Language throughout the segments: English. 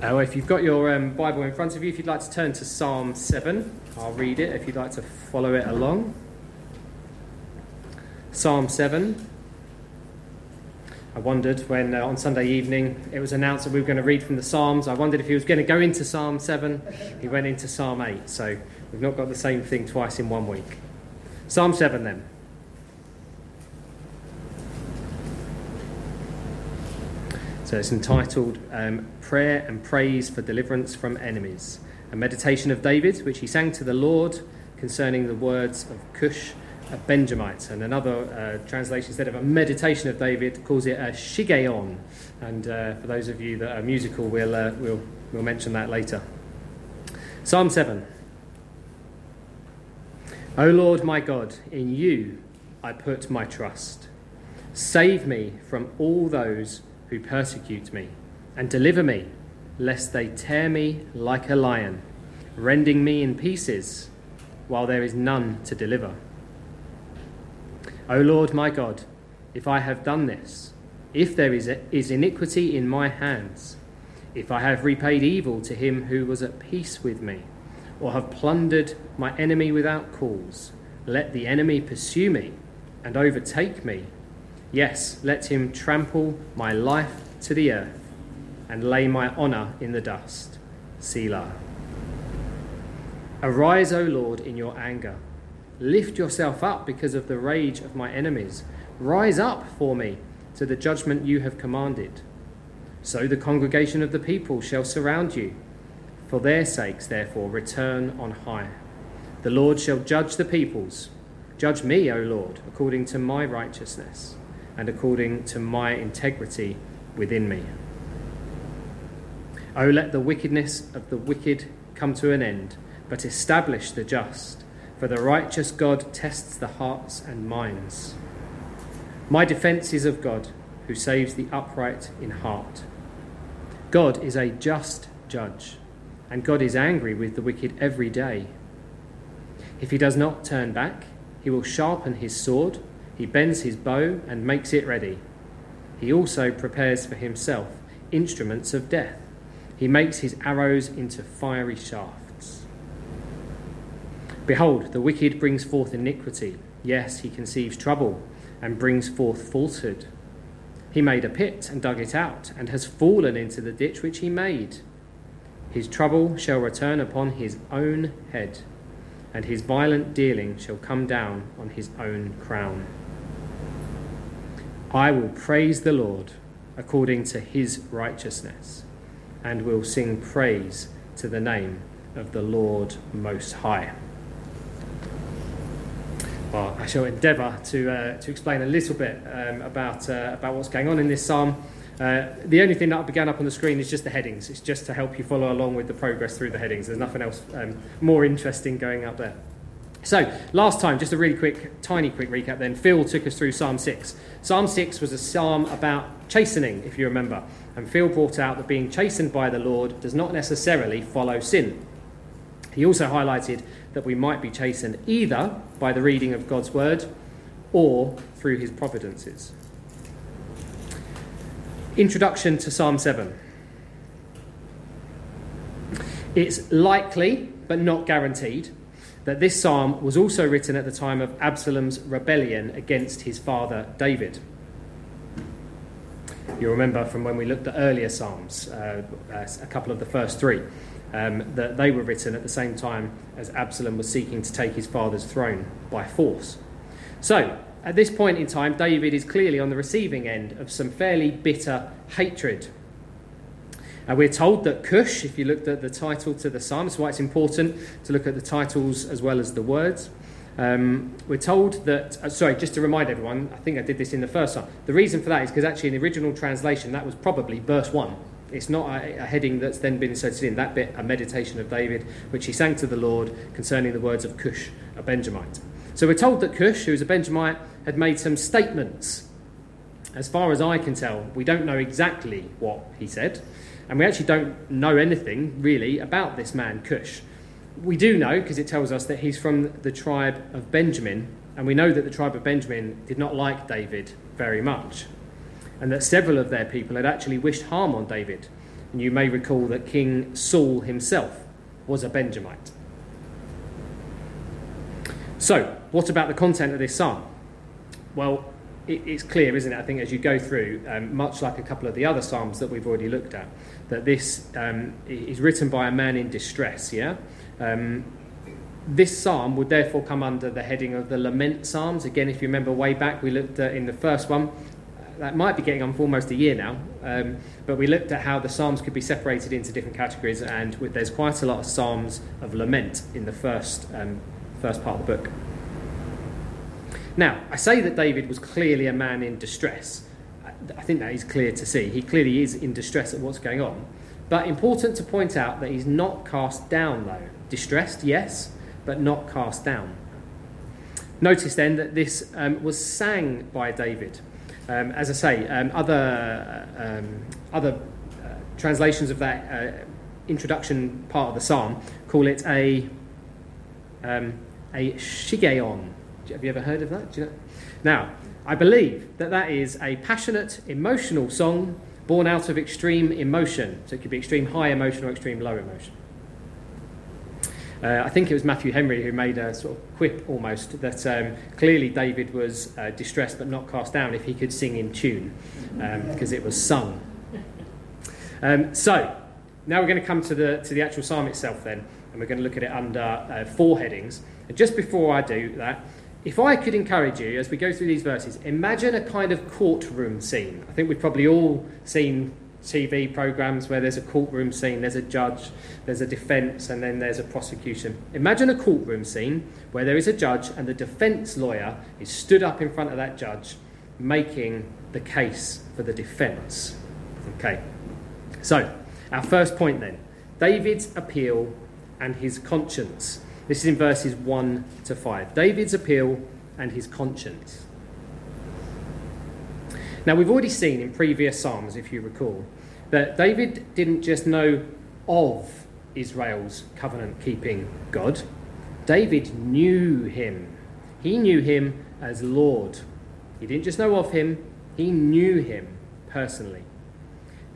Uh, if you've got your um, Bible in front of you, if you'd like to turn to Psalm 7, I'll read it if you'd like to follow it along. Psalm 7. I wondered when uh, on Sunday evening it was announced that we were going to read from the Psalms. I wondered if he was going to go into Psalm 7. He went into Psalm 8. So we've not got the same thing twice in one week. Psalm 7 then. So it's entitled um, Prayer and Praise for Deliverance from Enemies, a meditation of David, which he sang to the Lord concerning the words of Cush, a Benjamite. And another uh, translation, instead of a meditation of David, calls it a shiggaion. And uh, for those of you that are musical, we'll, uh, we'll, we'll mention that later. Psalm 7. O Lord my God, in you I put my trust. Save me from all those who persecute me, and deliver me, lest they tear me like a lion, rending me in pieces, while there is none to deliver. O Lord my God, if I have done this, if there is, is iniquity in my hands, if I have repaid evil to him who was at peace with me, or have plundered my enemy without cause, let the enemy pursue me and overtake me Yes, let him trample my life to the earth and lay my honour in the dust. Selah. Arise, O Lord, in your anger. Lift yourself up because of the rage of my enemies. Rise up for me to the judgment you have commanded. So the congregation of the people shall surround you. For their sakes, therefore, return on high. The Lord shall judge the peoples. Judge me, O Lord, according to my righteousness and according to my integrity within me. Oh, let the wickedness of the wicked come to an end, but establish the just, for the righteous God tests the hearts and minds. My defense is of God, who saves the upright in heart. God is a just judge, and God is angry with the wicked every day. If he does not turn back, he will sharpen his sword he bends his bow and makes it ready. He also prepares for himself instruments of death. He makes his arrows into fiery shafts. Behold, the wicked brings forth iniquity. Yes, he conceives trouble and brings forth falsehood. He made a pit and dug it out, and has fallen into the ditch which he made. His trouble shall return upon his own head, and his violent dealing shall come down on his own crown. I will praise the Lord according to his righteousness, and will sing praise to the name of the Lord Most High. Well, I shall endeavour to, uh, to explain a little bit um, about, uh, about what's going on in this psalm. Uh, the only thing that began up on the screen is just the headings. It's just to help you follow along with the progress through the headings. There's nothing else um, more interesting going up there. So, last time, just a really quick, tiny quick recap then. Phil took us through Psalm 6. Psalm 6 was a psalm about chastening, if you remember. And Phil brought out that being chastened by the Lord does not necessarily follow sin. He also highlighted that we might be chastened either by the reading of God's word or through his providences. Introduction to Psalm 7. It's likely, but not guaranteed, that this psalm was also written at the time of Absalom's rebellion against his father David. You'll remember from when we looked at earlier psalms, uh, a couple of the first three, um, that they were written at the same time as Absalom was seeking to take his father's throne by force. So, at this point in time, David is clearly on the receiving end of some fairly bitter hatred uh, we're told that Cush, if you looked at the title to the psalm, that's why it's important to look at the titles as well as the words. Um, we're told that, uh, sorry, just to remind everyone, I think I did this in the first psalm. The reason for that is because actually in the original translation, that was probably verse 1. It's not a, a, heading that's then been inserted in. That bit, a meditation of David, which he sang to the Lord concerning the words of Cush, a Benjamite. So we're told that Cush, who was a Benjamite, had made some statements. As far as I can tell, we don't know exactly what he said. And we actually don't know anything really about this man, Cush. We do know, because it tells us that he's from the tribe of Benjamin, and we know that the tribe of Benjamin did not like David very much, and that several of their people had actually wished harm on David. And you may recall that King Saul himself was a Benjamite. So, what about the content of this psalm? Well, it's clear, isn't it? I think as you go through, um, much like a couple of the other psalms that we've already looked at, that this um, is written by a man in distress. Yeah. Um, this psalm would therefore come under the heading of the lament psalms. Again, if you remember way back, we looked at in the first one. That might be getting on for almost a year now, um, but we looked at how the psalms could be separated into different categories, and there's quite a lot of psalms of lament in the first um, first part of the book. Now, I say that David was clearly a man in distress. I think that is clear to see. He clearly is in distress at what's going on. But important to point out that he's not cast down, though. Distressed, yes, but not cast down. Notice then that this um, was sang by David. Um, as I say, um, other, um, other uh, translations of that uh, introduction part of the psalm call it a, um, a shiggaion, have you ever heard of that? You know? Now, I believe that that is a passionate, emotional song born out of extreme emotion. So it could be extreme high emotion or extreme low emotion. Uh, I think it was Matthew Henry who made a sort of quip almost that um, clearly David was uh, distressed but not cast down if he could sing in tune um, because it was sung. Um, so now we're going to come to the, to the actual psalm itself then, and we're going to look at it under uh, four headings. And just before I do that, if I could encourage you as we go through these verses, imagine a kind of courtroom scene. I think we've probably all seen TV programs where there's a courtroom scene, there's a judge, there's a defense, and then there's a prosecution. Imagine a courtroom scene where there is a judge and the defense lawyer is stood up in front of that judge making the case for the defense. Okay, so our first point then David's appeal and his conscience. This is in verses 1 to 5. David's appeal and his conscience. Now, we've already seen in previous Psalms, if you recall, that David didn't just know of Israel's covenant keeping God, David knew him. He knew him as Lord. He didn't just know of him, he knew him personally.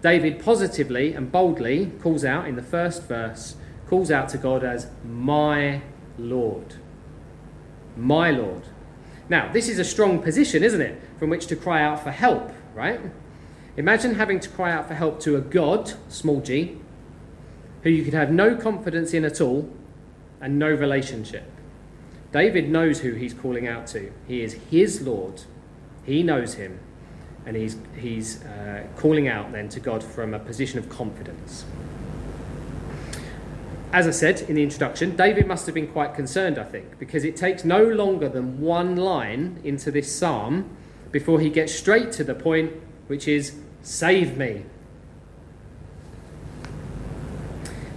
David positively and boldly calls out in the first verse calls out to God as my Lord. My Lord. Now, this is a strong position, isn't it, from which to cry out for help, right? Imagine having to cry out for help to a God, small g, who you could have no confidence in at all and no relationship. David knows who he's calling out to. He is his Lord. He knows him. And he's, he's uh, calling out then to God from a position of confidence as I said in the introduction, David must have been quite concerned, I think, because it takes no longer than one line into this psalm before he gets straight to the point, which is, Save me.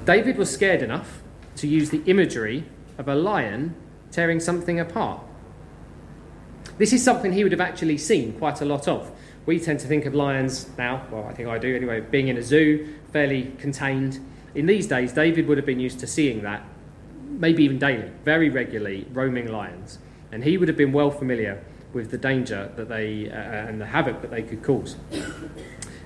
David was scared enough to use the imagery of a lion tearing something apart. This is something he would have actually seen quite a lot of. We tend to think of lions now, well, I think I do anyway, being in a zoo, fairly contained in these days, David would have been used to seeing that, maybe even daily, very regularly, roaming lions. And he would have been well familiar with the danger that they uh, and the havoc that they could cause.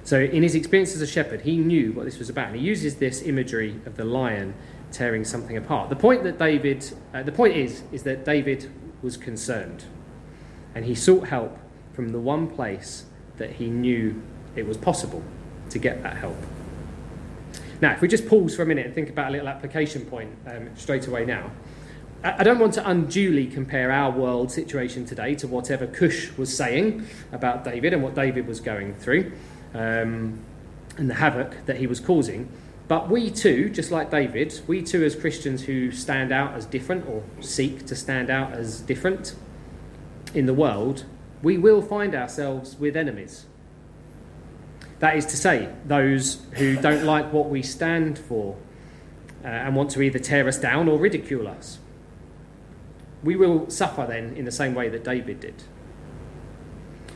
So, in his experience as a shepherd, he knew what this was about. And he uses this imagery of the lion tearing something apart. The point that David, uh, the point is, is that David was concerned, and he sought help from the one place that he knew it was possible to get that help. Now, if we just pause for a minute and think about a little application point um, straight away now. I don't want to unduly compare our world situation today to whatever Cush was saying about David and what David was going through um, and the havoc that he was causing. But we too, just like David, we too, as Christians who stand out as different or seek to stand out as different in the world, we will find ourselves with enemies. That is to say, those who don't like what we stand for uh, and want to either tear us down or ridicule us. We will suffer then in the same way that David did.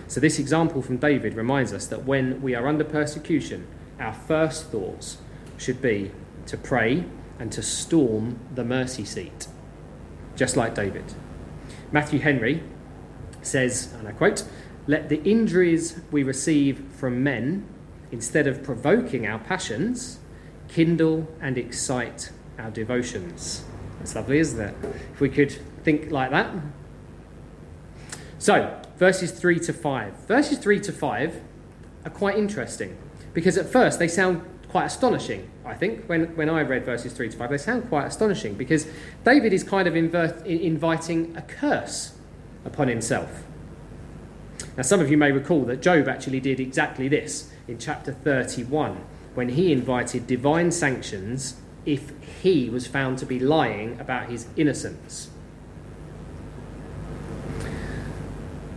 So, this example from David reminds us that when we are under persecution, our first thoughts should be to pray and to storm the mercy seat, just like David. Matthew Henry says, and I quote, Let the injuries we receive from men instead of provoking our passions, kindle and excite our devotions. That's lovely, isn't it? If we could think like that. So, verses 3 to 5. Verses 3 to 5 are quite interesting because at first they sound quite astonishing, I think. When, when I read verses 3 to 5, they sound quite astonishing because David is kind of invert, inviting a curse upon himself. Now, some of you may recall that Job actually did exactly this in chapter 31 when he invited divine sanctions if he was found to be lying about his innocence.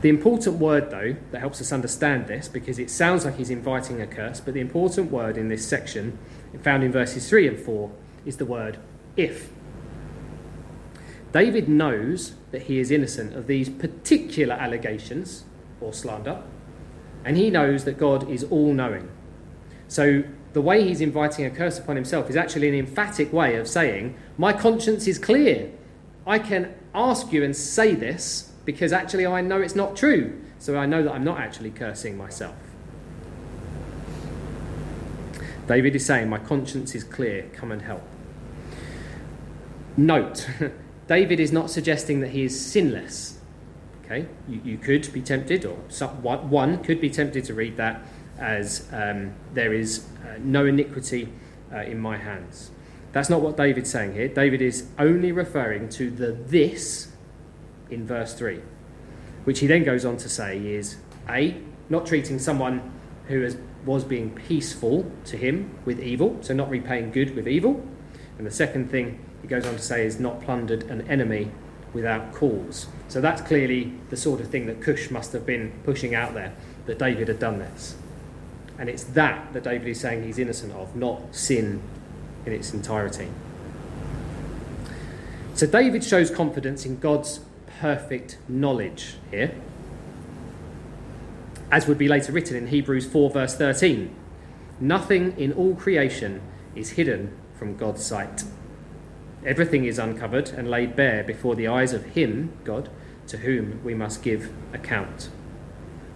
The important word, though, that helps us understand this, because it sounds like he's inviting a curse, but the important word in this section, found in verses 3 and 4, is the word if. David knows that he is innocent of these particular allegations or slander, and he knows that God is all knowing. So the way he's inviting a curse upon himself is actually an emphatic way of saying, My conscience is clear. I can ask you and say this because actually I know it's not true. So I know that I'm not actually cursing myself. David is saying, My conscience is clear. Come and help. Note, David is not suggesting that he is sinless. Okay, you, you could be tempted, or some, one could be tempted to read that as um, there is uh, no iniquity uh, in my hands. That's not what David's saying here. David is only referring to the this in verse 3, which he then goes on to say is A, not treating someone who has, was being peaceful to him with evil, so not repaying good with evil. And the second thing he goes on to say is not plundered an enemy without cause. So that's clearly the sort of thing that Cush must have been pushing out there, that David had done this. And it's that that David is saying he's innocent of, not sin in its entirety. So David shows confidence in God's perfect knowledge here, as would be later written in Hebrews 4, verse 13. Nothing in all creation is hidden from God's sight. Everything is uncovered and laid bare before the eyes of Him, God, to whom we must give account.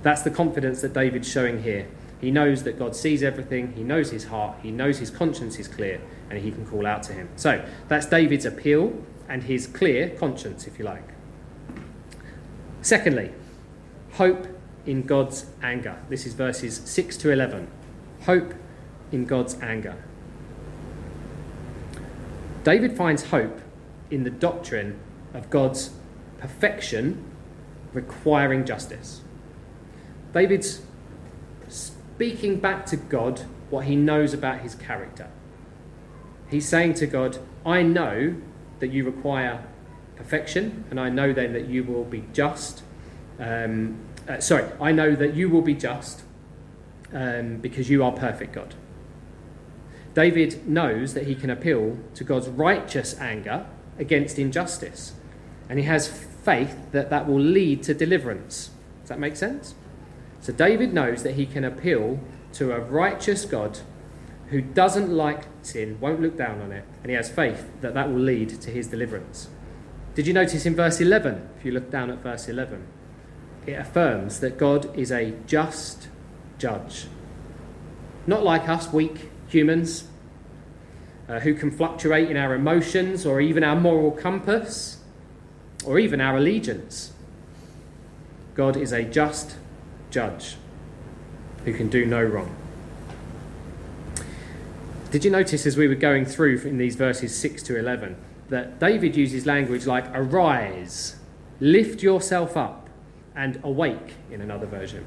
That's the confidence that David's showing here. He knows that God sees everything, he knows his heart, he knows his conscience is clear, and he can call out to him. So that's David's appeal and his clear conscience, if you like. Secondly, hope in God's anger. This is verses 6 to 11. Hope in God's anger. David finds hope in the doctrine of God's perfection requiring justice. David's speaking back to God what he knows about his character. He's saying to God, I know that you require perfection, and I know then that you will be just. Um, uh, sorry, I know that you will be just um, because you are perfect, God. David knows that he can appeal to God's righteous anger against injustice, and he has faith that that will lead to deliverance. Does that make sense? So David knows that he can appeal to a righteous God who doesn't like sin, won't look down on it, and he has faith that that will lead to his deliverance. Did you notice in verse 11, if you look down at verse 11, it affirms that God is a just judge. Not like us, weak humans, uh, who can fluctuate in our emotions or even our moral compass or even our allegiance. God is a just judge who can do no wrong. Did you notice as we were going through in these verses 6 to 11 that David uses language like arise, lift yourself up, and awake in another version?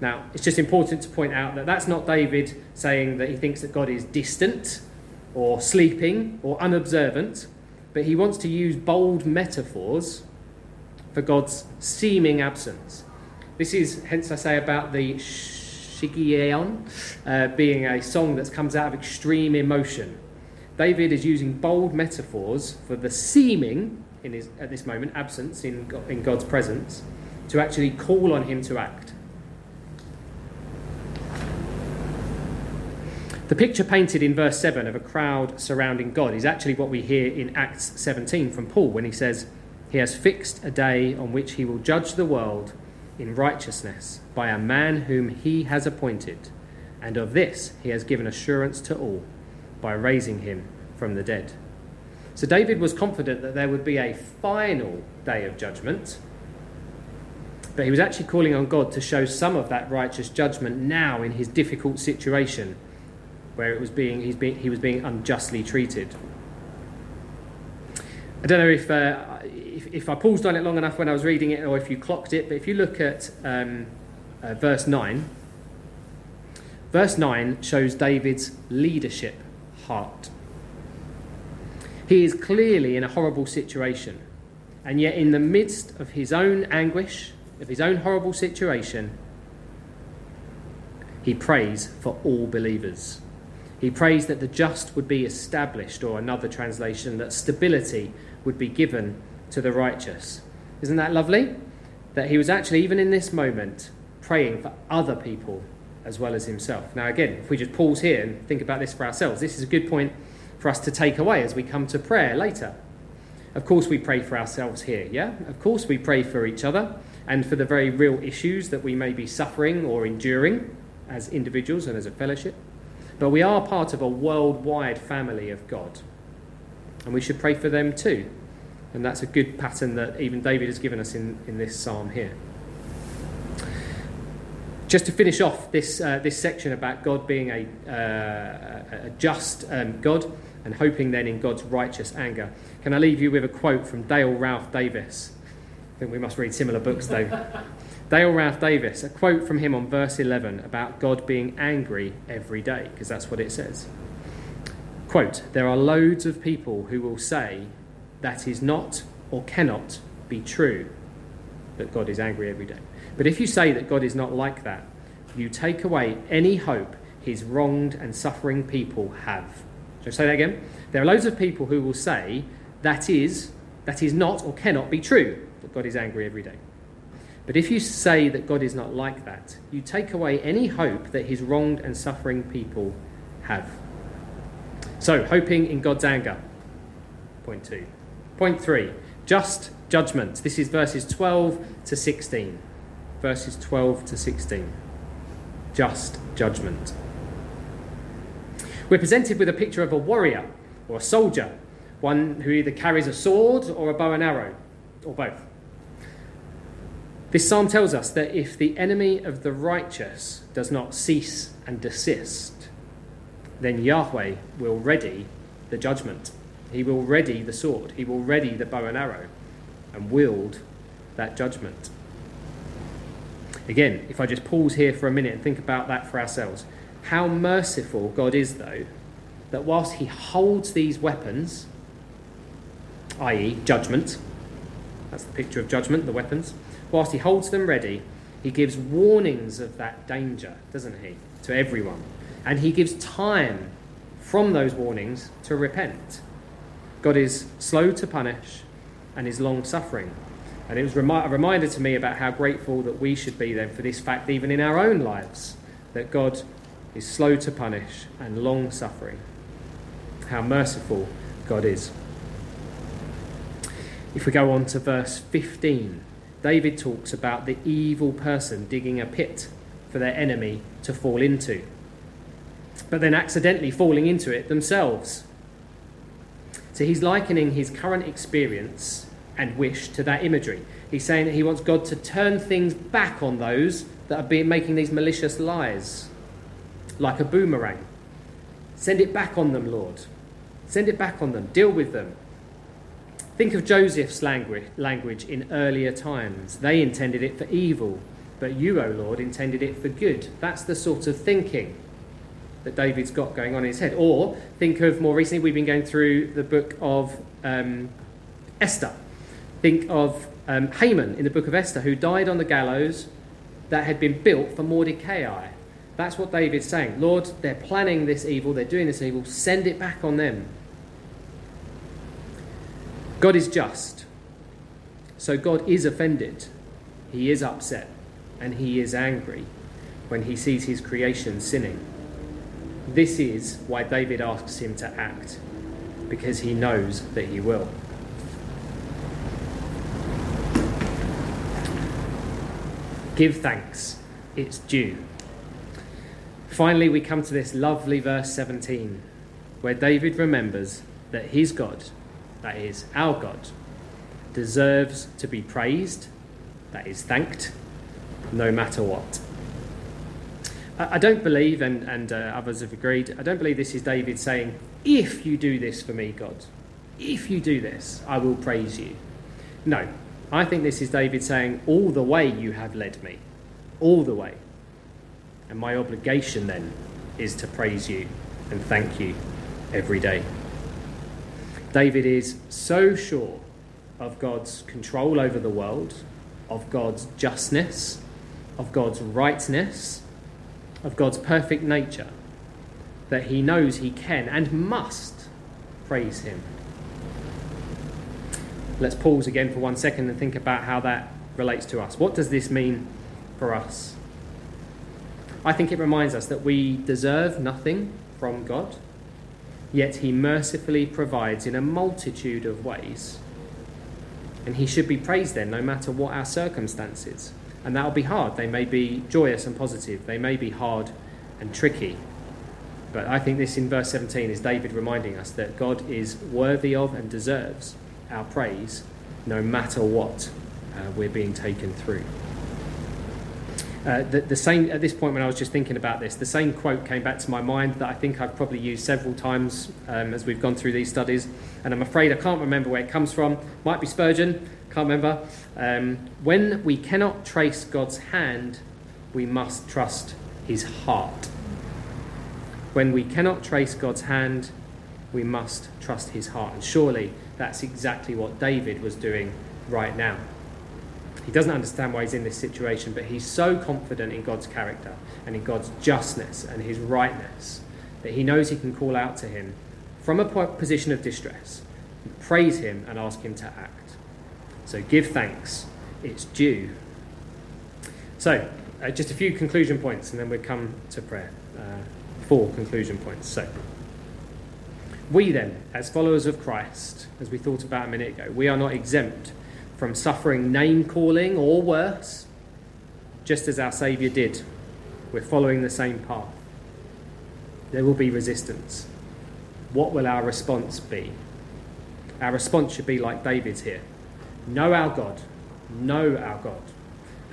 Now, it's just important to point out that that's not David saying that he thinks that God is distant or sleeping or unobservant, but he wants to use bold metaphors for God's seeming absence. This is, hence, I say about the Shiggaion uh, being a song that comes out of extreme emotion. David is using bold metaphors for the seeming, in his, at this moment, absence in, in God's presence, to actually call on him to act. The picture painted in verse 7 of a crowd surrounding God is actually what we hear in Acts 17 from Paul when he says, He has fixed a day on which he will judge the world in righteousness by a man whom he has appointed, and of this he has given assurance to all by raising him from the dead. So David was confident that there would be a final day of judgment, but he was actually calling on God to show some of that righteous judgment now in his difficult situation where it was being, he's being, he was being unjustly treated. I don't know if, uh, if, if, I paused on it long enough when I was reading it or if you clocked it, but if you look at um, uh, verse 9, verse 9 shows David's leadership heart. He is clearly in a horrible situation, and yet, in the midst of his own anguish, of his own horrible situation, he prays for all believers. He prays that the just would be established, or another translation, that stability would be given to the righteous. Isn't that lovely? That he was actually, even in this moment, praying for other people as well as himself. Now, again, if we just pause here and think about this for ourselves, this is a good point for us to take away as we come to prayer later. Of course, we pray for ourselves here, yeah? Of course, we pray for each other and for the very real issues that we may be suffering or enduring as individuals and as a fellowship. But we are part of a worldwide family of God. And we should pray for them too. And that's a good pattern that even David has given us in, in this psalm here. Just to finish off this, uh, this section about God being a, uh, a just um, God, and hoping then in God's righteous anger. Can I leave you with a quote from Dale Ralph Davis? I think we must read similar books, Dave. Dale Ralph Davis, a quote from him on verse 11 about God being angry every day, because that's what it says. Quote, There are loads of people who will say that is not or cannot be true that God is angry every day. But if you say that God is not like that, you take away any hope his wronged and suffering people have. Shall I say that again? There are loads of people who will say that is, that is not or cannot be true, that God is angry every day. But if you say that God is not like that, you take away any hope that his wronged and suffering people have. So, hoping in God's anger. Point two. Point three just judgment. This is verses 12 to 16. Verses 12 to 16. Just judgment. We're presented with a picture of a warrior or a soldier, one who either carries a sword or a bow and arrow, or both. This psalm tells us that if the enemy of the righteous does not cease and desist, then Yahweh will ready the judgment. He will ready the sword. He will ready the bow and arrow and wield that judgment. Again, if I just pause here for a minute and think about that for ourselves, how merciful God is, though, that whilst He holds these weapons, i.e., judgment, that's the picture of judgment, the weapons, whilst He holds them ready, He gives warnings of that danger, doesn't He, to everyone. And He gives time from those warnings to repent. God is slow to punish and is long suffering. And it was a reminder to me about how grateful that we should be then for this fact, even in our own lives, that God is slow to punish and long suffering. How merciful God is. If we go on to verse 15, David talks about the evil person digging a pit for their enemy to fall into, but then accidentally falling into it themselves. So he's likening his current experience and wish to that imagery. He's saying that he wants God to turn things back on those that have been making these malicious lies like a boomerang. Send it back on them, Lord. Send it back on them. Deal with them. Think of Joseph's language in earlier times. They intended it for evil, but you, O Lord, intended it for good. That's the sort of thinking that David's got going on in his head. Or think of more recently, we've been going through the book of um, Esther. Think of um, Haman in the book of Esther, who died on the gallows that had been built for Mordecai. That's what David's saying. Lord, they're planning this evil, they're doing this evil, send it back on them. God is just. So God is offended, He is upset, and He is angry when He sees His creation sinning. This is why David asks Him to act, because He knows that He will. Give thanks, it's due. Finally, we come to this lovely verse 17, where David remembers that his God, that is, our God, deserves to be praised, that is, thanked, no matter what. I don't believe, and, and uh, others have agreed, I don't believe this is David saying, If you do this for me, God, if you do this, I will praise you. No, I think this is David saying, All the way you have led me, all the way. And my obligation then is to praise you and thank you every day. David is so sure of God's control over the world, of God's justness, of God's rightness, of God's perfect nature, that he knows he can and must praise him. Let's pause again for one second and think about how that relates to us. What does this mean for us? I think it reminds us that we deserve nothing from God, yet He mercifully provides in a multitude of ways. And He should be praised then, no matter what our circumstances. And that'll be hard. They may be joyous and positive, they may be hard and tricky. But I think this in verse 17 is David reminding us that God is worthy of and deserves our praise no matter what uh, we're being taken through. Uh, the, the, same at this point when I was just thinking about this, the same quote came back to my mind that I think I've probably used several times um, as we've gone through these studies, and I'm afraid I can't remember where it comes from. Might be Spurgeon, can't remember. Um, when we cannot trace God's hand, we must trust His heart. When we cannot trace God's hand, we must trust His heart, and surely that's exactly what David was doing right now. He doesn't understand why he's in this situation, but he's so confident in God's character and in God's justness and his rightness that he knows he can call out to him from a position of distress, praise him, and ask him to act. So give thanks, it's due. So, uh, just a few conclusion points, and then we come to prayer. Uh, four conclusion points. So, we then, as followers of Christ, as we thought about a minute ago, we are not exempt from suffering name calling or worse, just as our Saviour did. We're following the same path. There will be resistance. What will our response be? Our response should be like David's here know our God, know our God,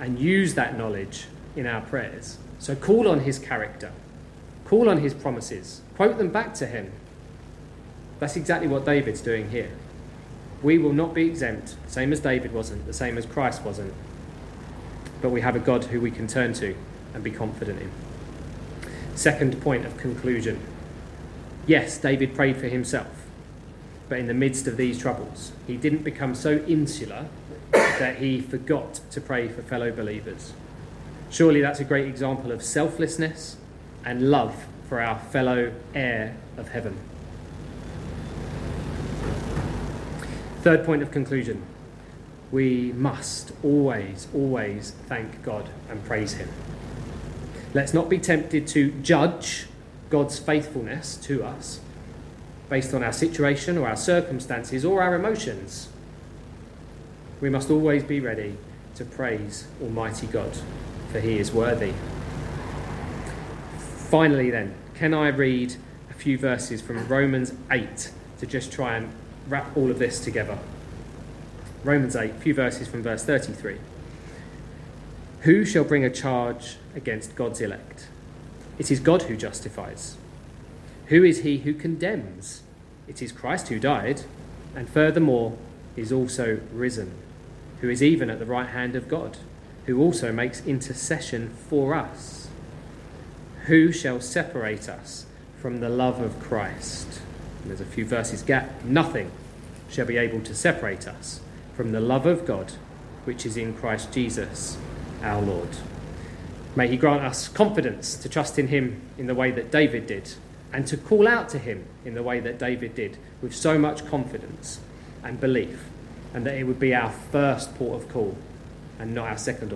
and use that knowledge in our prayers. So call on his character, call on his promises, quote them back to him, that's exactly what David's doing here. We will not be exempt, same as David wasn't, the same as Christ wasn't. But we have a God who we can turn to and be confident in. Second point of conclusion. Yes, David prayed for himself, but in the midst of these troubles, he didn't become so insular that he forgot to pray for fellow believers. Surely that's a great example of selflessness and love for our fellow heir of heaven. Third point of conclusion we must always, always thank God and praise Him. Let's not be tempted to judge God's faithfulness to us based on our situation or our circumstances or our emotions. We must always be ready to praise Almighty God, for He is worthy. Finally, then, can I read a few verses from Romans 8 to just try and wrap all of this together. Romans 8, a few verses from verse 33. Who shall bring a charge against God's elect? It is God who justifies. Who is he who condemns? It is Christ who died, and furthermore is also risen, who is even at the right hand of God, who also makes intercession for us. Who shall separate us from the love of Christ? There's a few verses gap, nothing shall be able to separate us from the love of God which is in Christ Jesus our Lord. May He grant us confidence to trust in Him in the way that David did and to call out to Him in the way that David did with so much confidence and belief, and that it would be our first port of call and not our second